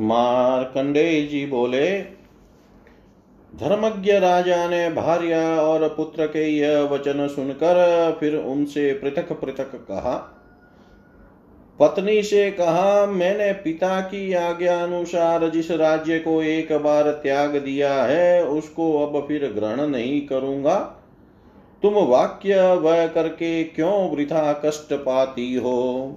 मार्कंडेय जी बोले, धर्मज्ञ राजा ने भार्या और पुत्र के यह वचन सुनकर फिर उनसे पृथक पृथक कहा, पत्नी से कहा, मैंने पिता की आज्ञा अनुसार जिस राज्य को एक बार त्याग दिया है, उसको अब फिर ग्रहण नहीं करूँगा। तुम वाक्य वह करके क्यों वृथा कष्ट पाती हो?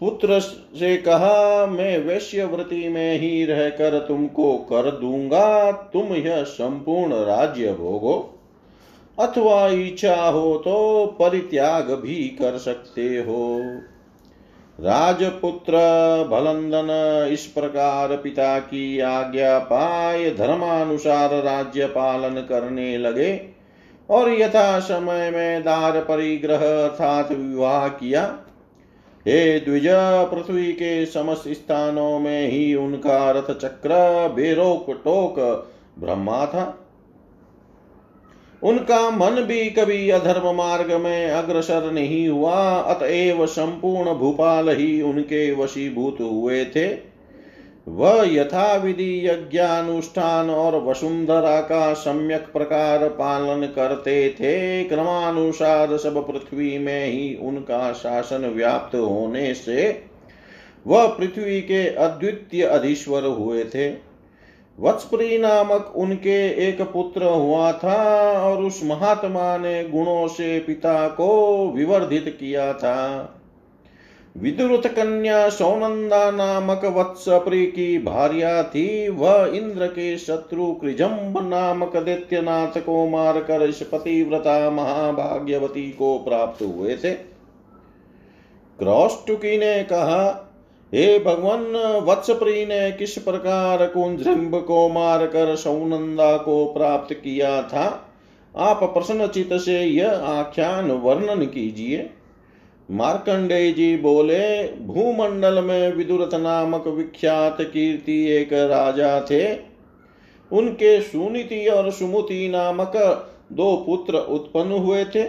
पुत्र से कहा, मैं वैश्यव्रति में ही रहकर तुमको कर दूँगा। तुम यह संपूर्ण राज्य भोगो। अथवा इच्छा हो तो परित्याग भी कर सकते हो। राजपुत्र भलंदन, इस प्रकार पिता की आज्ञा पाए, धर्मानुसार राज्य पालन करने लगे और यथा समय में दार परिग्रह अर्थात विवाह किया। हे द्विज पृथ्वी के समस्त स्थानों में ही उनका रथ चक्र, बेरोक टोक ब्रह्मा था उनका मन भी कभी अधर्म मार्ग में अग्रसर नहीं हुआ, अतएव संपूर्ण भूपाल ही उनके वशीभूत हुए थे। वह यथा विधि यज्ञानुष्ठान और वसुंधरा का सम्यक प्रकार पालन करते थे। क्रमानुसार सब पृथ्वी में ही उनका शासन व्याप्त होने से वह पृथ्वी के अद्वितीय अधीश्वर हुए थे। वत्सप्री नामक उनके एक पुत्र हुआ था और उस महात्मा ने गुणों से पिता को विवर्धित किया था। विदुरथ कन्या सौनंदा नामक वत्सप्री की भार्या थी वह इंद्र के शत्रु कृजम्ब नामक दैत्यनाथ को मारकर पतिव्रता महाभाग्यवती को प्राप्त हुए थे। क्रौष्टुकी ने कहा, हे भगवान वत्सप्री ने किस प्रकार कुंजृंब को मारकर सौनंदा को प्राप्त किया था? आप प्रश्नचित से यह आख्यान वर्णन कीजिए। मार्कंडेय जी बोले, भूमंडल में विदुरथ नामक विख्यात कीर्ति एक राजा थे। उनके सुनीति और सुमुति नामक दो पुत्र उत्पन्न हुए थे।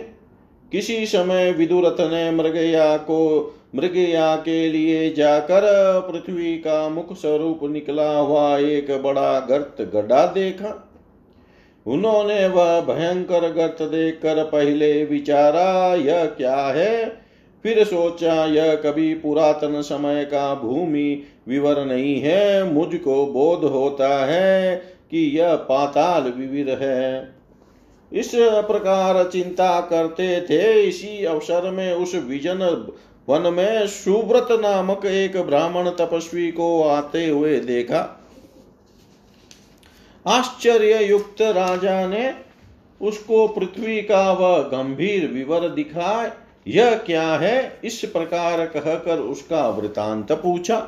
किसी समय विदुरथ ने मृगया को, मृगया के लिए जाकर पृथ्वी का मुख स्वरूप निकला हुआ एक बड़ा गर्त गड्ढा देखा। उन्होंने वह भयंकर गर्त देखकर पहले विचारा, यह क्या है? फिर सोचा, यह कभी पुरातन समय का भूमि विवर नहीं है, मुझको बोध होता है कि यह पाताल विविर है। इस प्रकार चिंता करते थे, इसी अवसर में उस विजन वन में सुव्रत नामक एक ब्राह्मण तपस्वी को आते हुए देखा। आश्चर्य युक्त राजा ने उसको पृथ्वी का वह गंभीर विवर दिखाए। यह क्या है? इस प्रकार कहकर उसका वृतांत पूछा।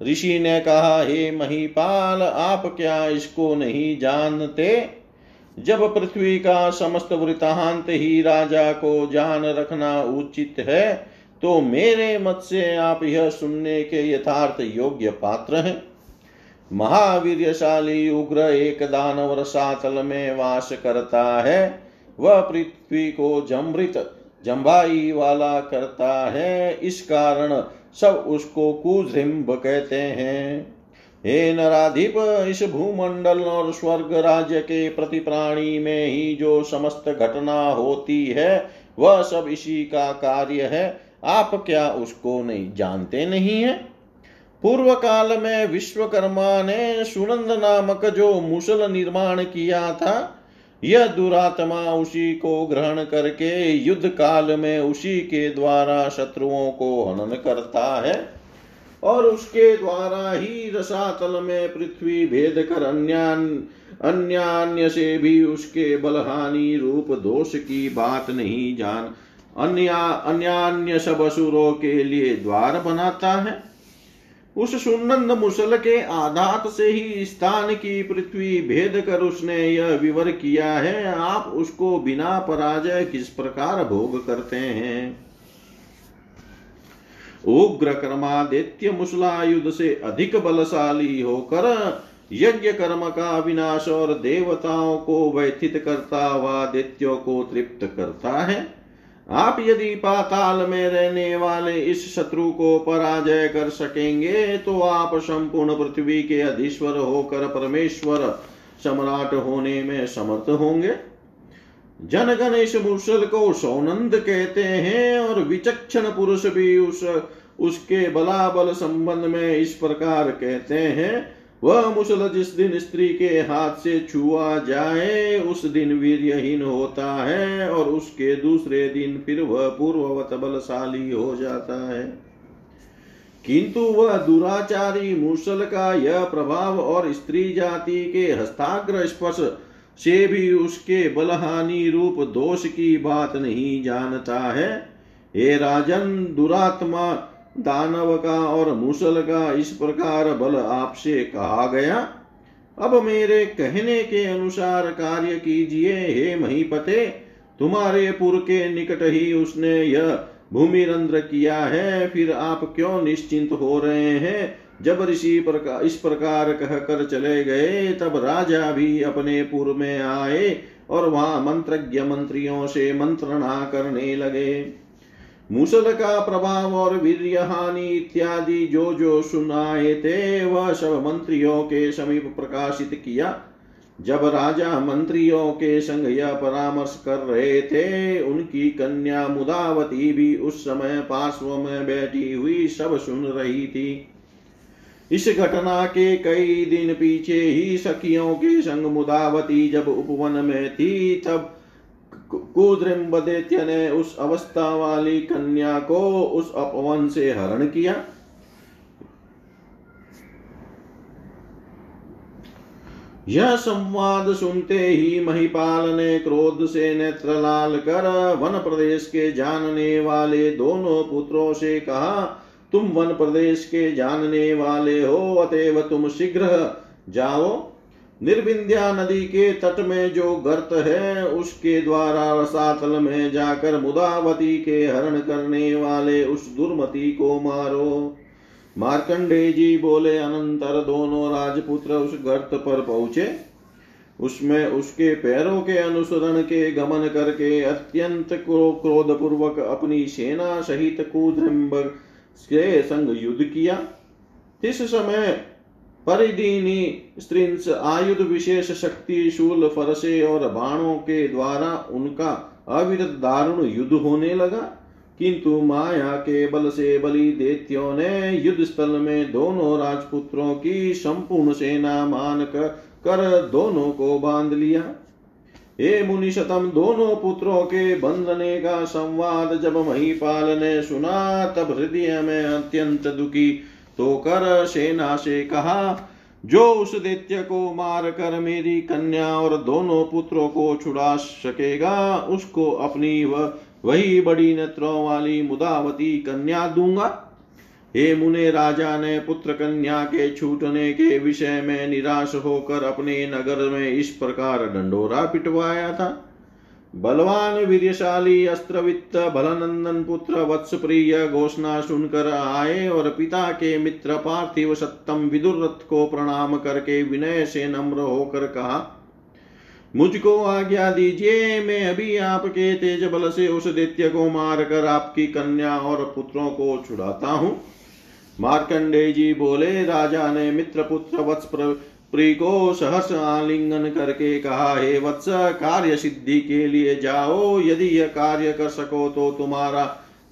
ऋषि ने कहा, हे महीपाल, आप क्या इसको नहीं जानते? जब पृथ्वी का समस्त वृतांत ही राजा को जान रखना उचित है तो मेरे मत से आप यह सुनने के यथार्थ योग्य पात्र हैं। महावीरशाली उग्र एक दानवर सातल में वास करता है। वह पृथ्वी को जमृत जम्बाई वाला करता है, इस कारण सब उसको कुजृम्ब कहते हैं। हे नराधिप, इस भूमंडल और स्वर्ग राज्य के प्रति प्राणी में ही जो समस्त घटना होती है, वह सब इसी का कार्य है। आप क्या उसको नहीं जानते नहीं है? पूर्व काल में विश्वकर्मा ने सुनंद नामक जो मुसल निर्माण किया था यह दुरात्मा उसी को ग्रहण करके युद्ध काल में उसी के द्वारा शत्रुओं को हनन करता है और उसके द्वारा ही रसातल में पृथ्वी भेद कर अन्य अन्य से भी उसके बलहानि रूप दोष की बात नहीं जान, अन्य, अन्यान्य सब असुरों के लिए द्वार बनाता है। उस सुनंद मुसल के आधात से ही स्थान की पृथ्वी भेद कर उसने यह विवर किया है। आप उसको बिना पराजय किस प्रकार भोग करते हैं? उग्र कर्मादित्य मुसलायुध से अधिक बलशाली होकर यज्ञ कर्म का विनाश और देवताओं को व्यथित करता हुआ दैत्यों को तृप्त करता है। आप यदि पाताल में रहने वाले इस शत्रु को पराजय कर सकेंगे तो आप संपूर्ण पृथ्वी के अधीश्वर होकर परमेश्वर सम्राट होने में समर्थ होंगे। जनगण इस मुसल को सौनंद कहते हैं, और विचक्षण पुरुष भी उस, उसके बलाबल संबंध में इस प्रकार कहते हैं वह मुसल जिस दिन स्त्री के हाथ से छुआ जाए, उस दिन वीरहीन होता है और उसके दूसरे दिन फिर वह पूर्ववत बलशाली हो जाता है। किंतु वह दुराचारी मुसल का यह प्रभाव और स्त्री जाति के हस्ताग्र स्पर्श से भी उसके बलहानि रूप दोष की बात नहीं जानता है। हे राजन, दुरात्मा दानव का और मुसल का इस प्रकार बल आपसे कहा गया, अब मेरे कहने के अनुसार कार्य कीजिए, हे महीपते। तुम्हारे पुर के निकट ही उसने यह भूमिरंध्र किया है, फिर आप क्यों निश्चिंत हो रहे हैं? जब ऋषि प्रकार इस प्रकार कहकर चले गए, तब राजा भी अपने पुर में आए और वहाँ मंत्रज्ञ मंत्रियों से मंत्रणा करने लगे। मुसल का प्रभाव और वीर हानि इत्यादि जो जो सुनाए थे, वह सब मंत्रियों के समीप प्रकाशित किया। जब राजा मंत्रियों के संग यह परामर्श कर रहे थे, उनकी कन्या मुदावती भी उस समय पार्श्व में बैठी हुई सब सुन रही थी। इस घटना के कई दिन पीछे ही सखियों के संग मुदावती जब उपवन में थी, तब कुद्रिम्बदैत्य ने उस अवस्था वाली कन्या को उस अपवन से हरण किया। यह संवाद सुनते ही महिपाल ने क्रोध से नेत्र लाल कर वन प्रदेश के जानने वाले दोनों पुत्रों से कहा, तुम वन प्रदेश के जानने वाले हो, अतएव तुम शीघ्र जाओ। निर्विंध्या नदी के तट में जो गर्त है, उसके द्वारा रसातल में जाकर मुदावती के हरण करने वाले उस दुर्मति को मारो। मार्कंडे जी बोले, अनंतर दोनों राजपुत्र उस गर्त पर पहुँचे। उसमें उसके पैरों के अनुसरण के गमन करके अत्यंत क्रोध पूर्वक अपनी सेना सहित कुद्रिम्ब के संग युद्ध किया। इस समय परिदीनी स्त्रिंस आयुध विशेष शक्ति शूल फरसे और बाणों के द्वारा उनका अविरत दारुण युद्ध होने लगा। किंतु माया के बल से बलि देत्यो ने युद्ध स्थल में दोनों राजपुत्रों की संपूर्ण सेना मान कर, कर दोनों को बाँध लिया। हे मुनि शतम दोनों पुत्रों के बंधने का संवाद जब महीपाल ने सुना तब हृदय में अत्यंत दुखी तो कर सेना से कहा, जो उस दैत्य को मार कर मेरी कन्या और दोनों पुत्रों को छुड़ा सकेगा, उसको अपनी वह वही बड़ी नेत्रों वाली मुदावती कन्या दूँगा। हे मुने राजा, ने पुत्र कन्या के छूटने के विषय में निराश होकर अपने नगर में इस प्रकार डंडोरा पिटवाया था। बलवान वीरशाली अस्त्रवित्त भलनंदन पुत्र वत्स प्रिय घोषणा सुनकर आए और पिता के मित्र पार्थिव सत्तम विदुरथ को प्रणाम करके विनय से नम्र होकर कहा, मुझको आज्ञा दीजिए, मैं अभी आपके तेज बल से उस दैत्य को मारकर आपकी कन्या और पुत्रों को छुड़ाता हूँ। मार्कंडे जी बोले, राजा ने मित्र पुत्र वत्स प्री को सहर्ष आलिंगन करके कहा, हे वत्स कार्य सिद्धि के लिए जाओ। यदि यह कार्य कर सको तो तुम्हारा,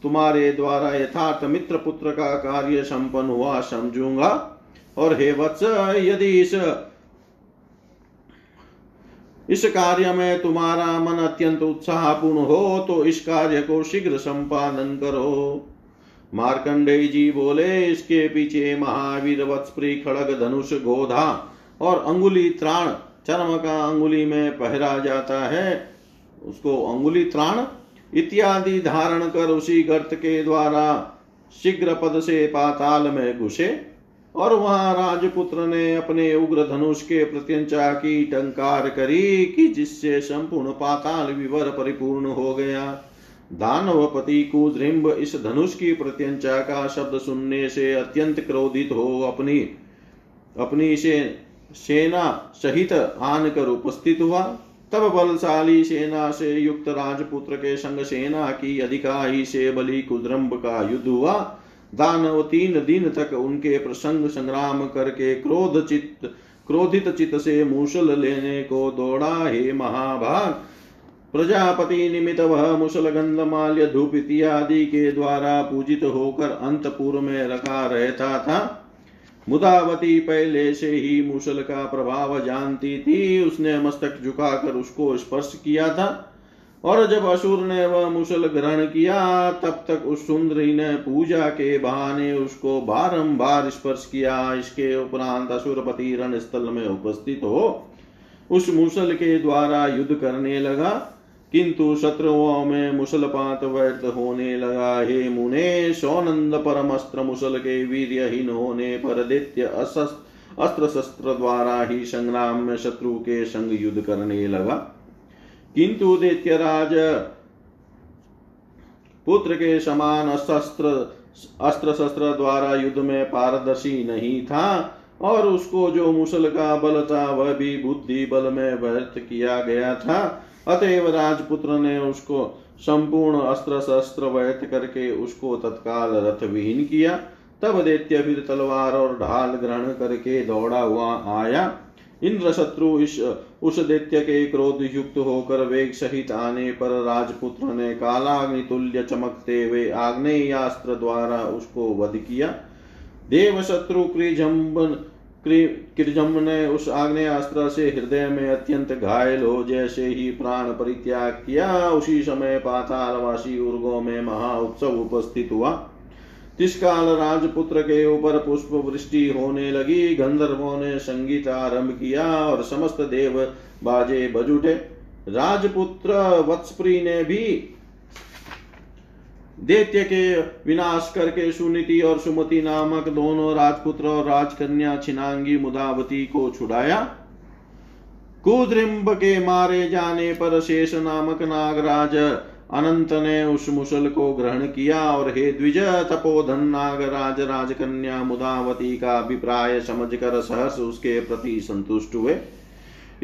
तुम्हारे द्वारा यथार्थ मित्र पुत्र का कार्य संपन्न हुआ, समझूँगा। और हे वत्स, यदि इस इस कार्य में तुम्हारा मन अत्यंत उत्साहपूर्ण हो तो इस कार्य को शीघ्र संपादन करो। मार्कंडे जी बोले, इसके पीछे महावीर वत्सप्री खड़ग धनुष गोधा और अंगुली त्राण, चर्म का अंगुली में पहरा जाता है। उसको अंगुली त्राण इत्यादि धारण कर उसी गर्त के द्वारा शीघ्र पद से पाताल में घुसे और वहाँ राजपुत्र ने अपने उग्र धनुष के प्रत्यंचा की टंकार करी कि जिससे संपूर्ण पाताल विवर परिपूर्ण हो गया। दानवपति कुद्रिम्ब इस धनुष की प्रत्यंचा का शब्द सुनने से अत्यंत क्रोधित हो अपनी अपनी से सेना सहित आन कर उपस्थित हुआ। तब बलशाली सेना से युक्त राजपुत्र के संग सेना की अधिकाई से बलि कुद्रम्ब का युद्ध हुआ। दानव तीन दिन तक उनके प्रसंग संग्राम करके क्रोध चित्त, क्रोधित चित से मूसल लेने को दौड़ा हे महाभाग। प्रजापति निमित्त वह मुसल गंध माल्य धूप इत्यादि के द्वारा पूजित होकर अंतपुर में रखा रहता था। मुदावती पहले से ही मुसल का प्रभाव जानती थी। उसने मस्तक झुकाकर उसको स्पर्श किया था। और जब असुर ने वह मुसल ग्रहण किया, तब तक उस सुंदरी ने पूजा के बहाने उसको बारंबार स्पर्श किया। इसके उपरांत असुरपति रण स्थल में उपस्थित हो उस मुसल के द्वारा युद्ध करने लगा। किंतु शत्रुओं में मुसलपात व्यर्थ होने लगा। हे मुने, सौनंद परम अस्त्र मुसल के वीरहीन होने पर दैत्य अस्त्र शस्त्र द्वारा ही संग्राम में शत्रु के संग युद्ध करने लगा। किंतु दैत्यराज पुत्र के समान अस्त्र अस्त्र शस्त्र द्वारा युद्ध में पारदर्शी नहीं था और उसको जो मुसल का बल था, वह भी बुद्धि बल में व्यर्थ किया गया था। अतएव राजपुत्र ने उसको संपूर्ण अस्त्र शस्त्र व्यर्थ करके उसको तत्काल रथ विहीन किया। तब दैत्य फिर तलवार और ढाल ग्रहण करके दौड़ा हुआ आया। इंद्र शत्रु इस, उस दैत्य के क्रोध युक्त होकर वेग सहित आने पर राजपुत्र ने कालाग्नि तुल्य चमकते हुए आग्नेयास्त्र द्वारा उसको वध किया। देव शत्रु क्रिजम्बन किरजम ने उस आग्नेयास्त्र से हृदय में अत्यंत घायल हो जैसे ही प्राण परित्याग किया, उसी समय पातालवासी उर्गो में महा उत्सव उपस्थित हुआ। तिष्काल राजपुत्र के ऊपर पुष्प वृष्टि होने लगी, गंधर्वों ने संगीत आरंभ किया और समस्त देव बाजे बज उठे। राजपुत्र वत्सप्री ने भी दैत्य के विनाश करके सुनीति और सुमति नामक दोनों राजपुत्र और राजकन्या छिनांगी मुदावती को छुड़ाया। कुद्रिम्ब के मारे जाने पर शेष नामक नागराज अनंत ने उस मुसल को ग्रहण किया और हे द्विज तपोधन नागराज, राजकन्या मुदावती का अभिप्राय समझकर सहर्ष उसके प्रति संतुष्ट हुए।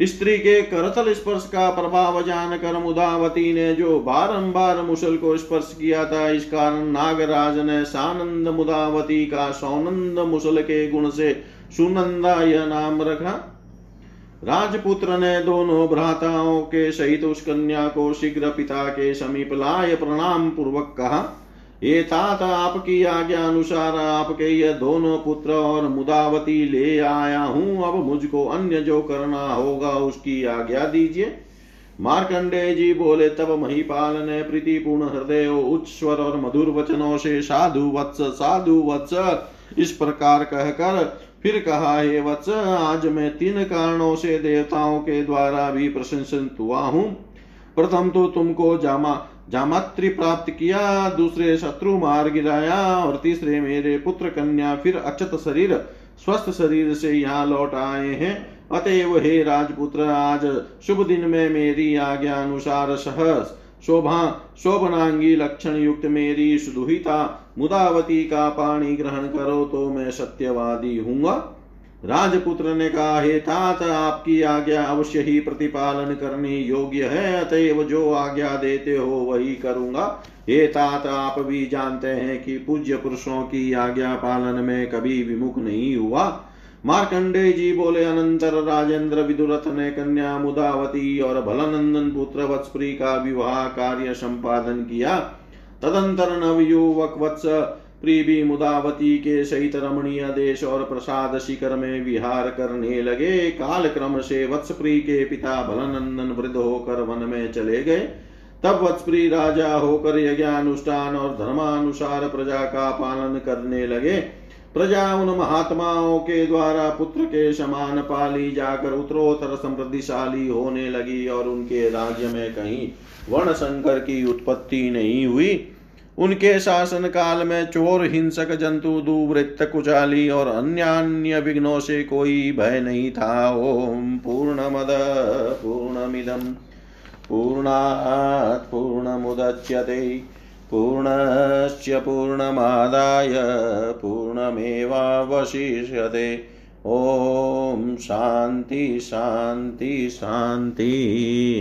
स्त्री के करतल स्पर्श का प्रभाव जानकर मुदावती ने जो बारंबार मुसल को स्पर्श किया था, इस कारण नागराज ने सानंद मुदावती का सौनंद मुसल के गुण से सुनंदा यह नाम रखा। राजपुत्र ने दोनों भ्राताओं के सहित उस कन्या को शीघ्र पिता के समीप लाय प्रणाम पूर्वक कहा। ये तात आपकी आज्ञा अनुसार आपके ये दोनों पुत्र और मुदावती ले आया हूँ। अब मुझको अन्य जो करना होगा उसकी आज्ञा दीजिए। मार्कंडे जी बोले, तब महीपाल ने प्रीतिपूर्ण हृदय, उच्च और मधुर वचनों से, साधु वत्स साधु वत्स, इस प्रकार कहकर फिर कहा, हे वत्स, आज मैं तीन कारणों से देवताओं के द्वारा भी प्रशंसित हुआ हूँ। प्रथम तो तुमको जामा जामात्री प्राप्त किया, दूसरे शत्रु मार गिराया और तीसरे मेरे पुत्र कन्या फिर अचत शरीर, स्वस्थ शरीर से यहाँ लौट आए हैं। अतएव हे राजपुत्र, आज शुभ दिन में मेरी आज्ञा अनुसार सहस, शोभा, शोभनांगी लक्षण युक्त मेरी सुदुहिता, मुदावती का पाणी ग्रहण करो तो मैं सत्यवादी हूँगा। राजपुत्र ने कहा, हे तात, आपकी आज्ञा अवश्य ही प्रतिपालन करने योग्य है, अतएव जो आज्ञा देते हो वही करूँगा। हे तात, आप भी जानते हैं कि पूज्य पुरुषों की आज्ञा पालन में कभी विमुख नहीं हुआ। मार्कंडे जी बोले, अनंतर राजेंद्र विदुरथ ने कन्या मुदावती और भलनंदन पुत्र वत्सप्री का विवाह कार्य संपादन किया। तदंतर नवयुवक वत्स प्रीबी मुदावती के सहित रमणीय देश और प्रसाद शिखर में विहार करने लगे। काल क्रम से वत्सप्री के पिता भलनंदन वृद्ध होकर वन में चले गए। तब वत्सप्री राजा होकर यज्ञानुष्ठान और धर्मानुसार प्रजा का पालन करने लगे। प्रजा उन महात्माओं के द्वारा पुत्र के समान पाली जाकर उत्तरोत्तर समृद्धिशाली होने लगी और उनके राज्य में कहीं वर्ण शंकर की उत्पत्ति नहीं हुई। उनके शासन काल में चोर, हिंसक, जंतु दुवृत्त कुचाली और अन्य अन्य विघ्नों से कोई भय नहीं था। ओम पूर्णमद पूर्णमिदम पूर्णात् पूर्णमुदच्यते पूर्णस्य पूर्णमादाय, पूर्णमेवावशिष्यते। ॐ शान्ति शान्ति शान्ति।